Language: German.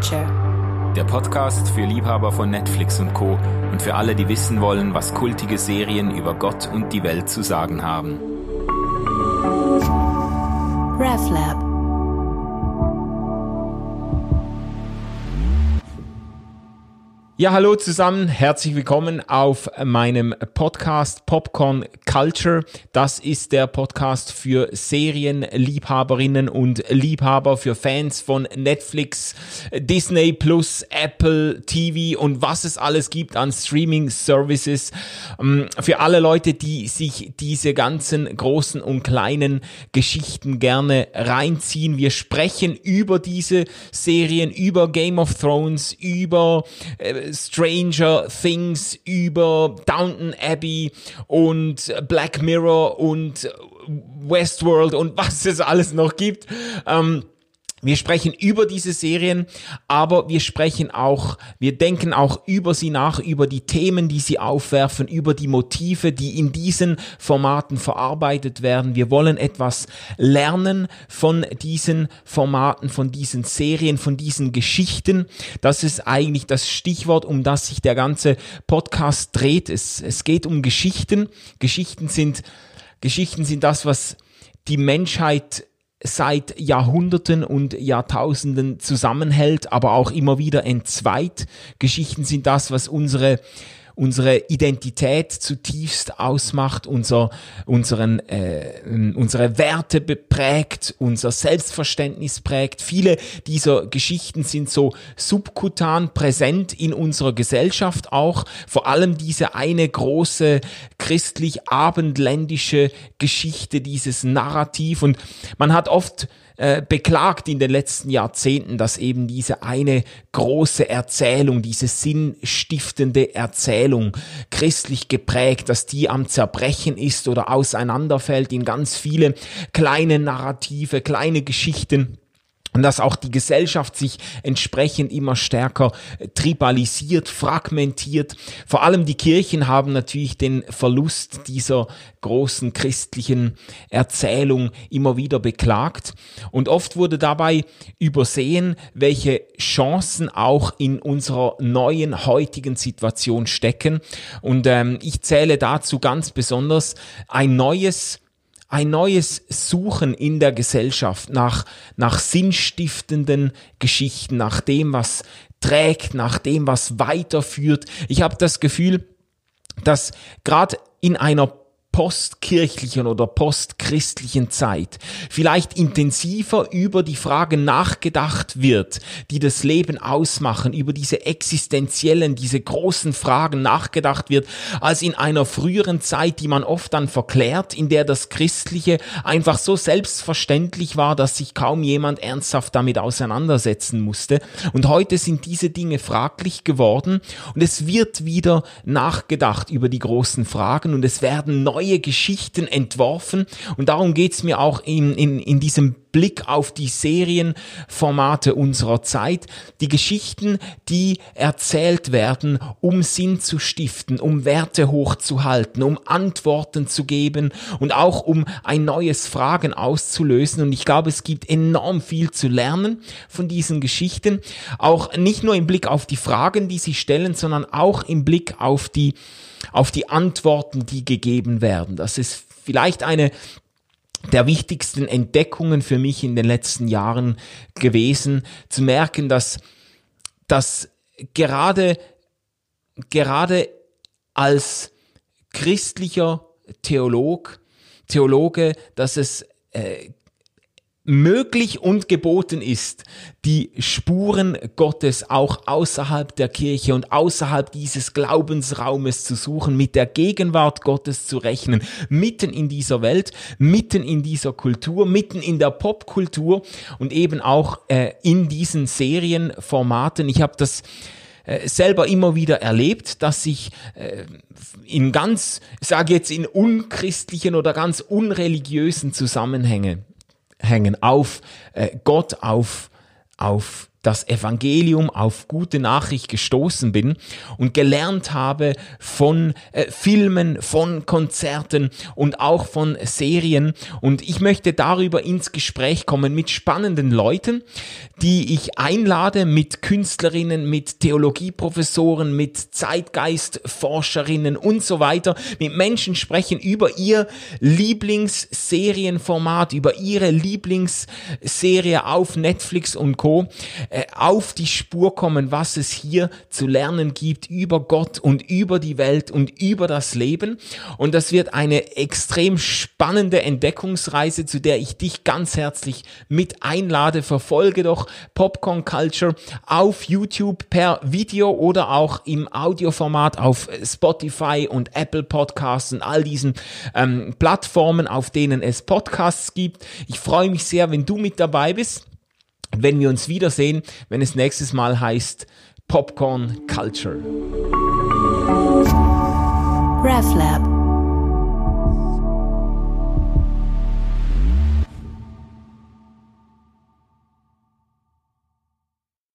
Culture. Der Podcast für Liebhaber von Netflix und Co. und für alle, die wissen wollen, was kultige Serien über Gott und die Welt zu sagen haben. RevLab. Ja, hallo zusammen, herzlich willkommen auf meinem Podcast Popcorn Culture. Das ist der Podcast für Serienliebhaberinnen und Liebhaber, für Fans von Netflix, Disney Plus, Apple TV und was es alles gibt an Streaming Services. Ähm, für alle Leute, die sich diese ganzen großen und kleinen Geschichten gerne reinziehen. Wir sprechen über diese Serien, über Game of Thrones, über äh, Stranger Things, über Downton Abbey und Black Mirror und Westworld und was es alles noch gibt. Ähm, wir sprechen über diese Serien, aber wir sprechen auch, wir denken auch über sie nach, über die Themen, die sie aufwerfen, über die Motive, die in diesen Formaten verarbeitet werden. Wir wollen etwas lernen von diesen Formaten, von diesen Serien, von diesen Geschichten. Das ist eigentlich das Stichwort, um das sich der ganze Podcast dreht. Es, es geht um Geschichten. Geschichten sind, Geschichten sind das, was die Menschheit seit Jahrhunderten und Jahrtausenden zusammenhält, aber auch immer wieder entzweit. Geschichten sind das, was unsere unsere Identität zutiefst ausmacht, unser, unseren, äh, unsere Werte prägt, unser Selbstverständnis prägt. Viele dieser Geschichten sind so subkutan präsent in unserer Gesellschaft auch. Vor allem diese eine große christlich-abendländische Geschichte, dieses Narrativ. Und man hat oft äh, beklagt in den letzten Jahrzehnten, dass eben diese eine große Erzählung, diese sinnstiftende Erzählung, christlich geprägt, dass die am Zerbrechen ist oder auseinanderfällt in ganz viele kleine Narrative, kleine Geschichten und dass auch die Gesellschaft sich entsprechend immer stärker äh, tribalisiert, fragmentiert. Vor allem die Kirchen haben natürlich den Verlust dieser großen christlichen Erzählung immer wieder beklagt. Und oft wurde dabei übersehen, welche Chancen auch in unserer neuen heutigen Situation stecken. Und ähm, ich zähle dazu ganz besonders ein neues ein neues Suchen in der Gesellschaft nach, nach sinnstiftenden Geschichten, nach dem, was trägt, nach dem, was weiterführt. Ich habe das Gefühl, dass gerade in einer postkirchlichen oder postchristlichen Zeit vielleicht intensiver über die Fragen nachgedacht wird, die das Leben ausmachen, über diese existenziellen, diese großen Fragen nachgedacht wird, als in einer früheren Zeit, die man oft dann verklärt, in der das Christliche einfach so selbstverständlich war, dass sich kaum jemand ernsthaft damit auseinandersetzen musste. Und heute sind diese Dinge fraglich geworden und es wird wieder nachgedacht über die großen Fragen und es werden neue neue Geschichten entworfen. Und darum geht's mir auch in, in, in diesem Blick auf die Serienformate unserer Zeit. Die Geschichten, die erzählt werden, um Sinn zu stiften, um Werte hochzuhalten, um Antworten zu geben und auch um ein neues Fragen auszulösen. Und ich glaube, es gibt enorm viel zu lernen von diesen Geschichten. Auch nicht nur im Blick auf die Fragen, die sie stellen, sondern auch im Blick auf die auf die Antworten, die gegeben werden. Das ist vielleicht eine der wichtigsten Entdeckungen für mich in den letzten Jahren gewesen, zu merken, dass, dass gerade, gerade als christlicher Theolog, Theologe, dass es äh, möglich und geboten ist, die Spuren Gottes auch außerhalb der Kirche und außerhalb dieses Glaubensraumes zu suchen, mit der Gegenwart Gottes zu rechnen, mitten in dieser Welt, mitten in dieser Kultur, mitten in der Popkultur und eben auch äh, in diesen Serienformaten. Ich habe das äh, selber immer wieder erlebt, dass ich äh, in ganz, sage jetzt in unchristlichen oder ganz unreligiösen Zusammenhängen hängen auf äh, Gott, auf, auf das Evangelium auf gute Nachricht gestoßen bin und gelernt habe von äh, Filmen, von Konzerten und auch von Serien. Und ich möchte darüber ins Gespräch kommen mit spannenden Leuten, die ich einlade, mit Künstlerinnen, mit Theologieprofessoren, mit Zeitgeistforscherinnen und so weiter, mit Menschen sprechen über ihr Lieblingsserienformat, über ihre Lieblingsserie auf Netflix und Co äh, auf die Spur kommen, was es hier zu lernen gibt über Gott und über die Welt und über das Leben. Und das wird eine extrem spannende Entdeckungsreise, zu der ich dich ganz herzlich mit einlade. Verfolge doch Popcorn Culture auf YouTube per Video oder auch im Audioformat auf Spotify und Apple Podcasts und all diesen ähm, Plattformen, auf denen es Podcasts gibt. Ich freue mich sehr, wenn du mit dabei bist wenn wir uns wiedersehen, wenn es nächstes Mal heißt Popcorn Culture. RefLab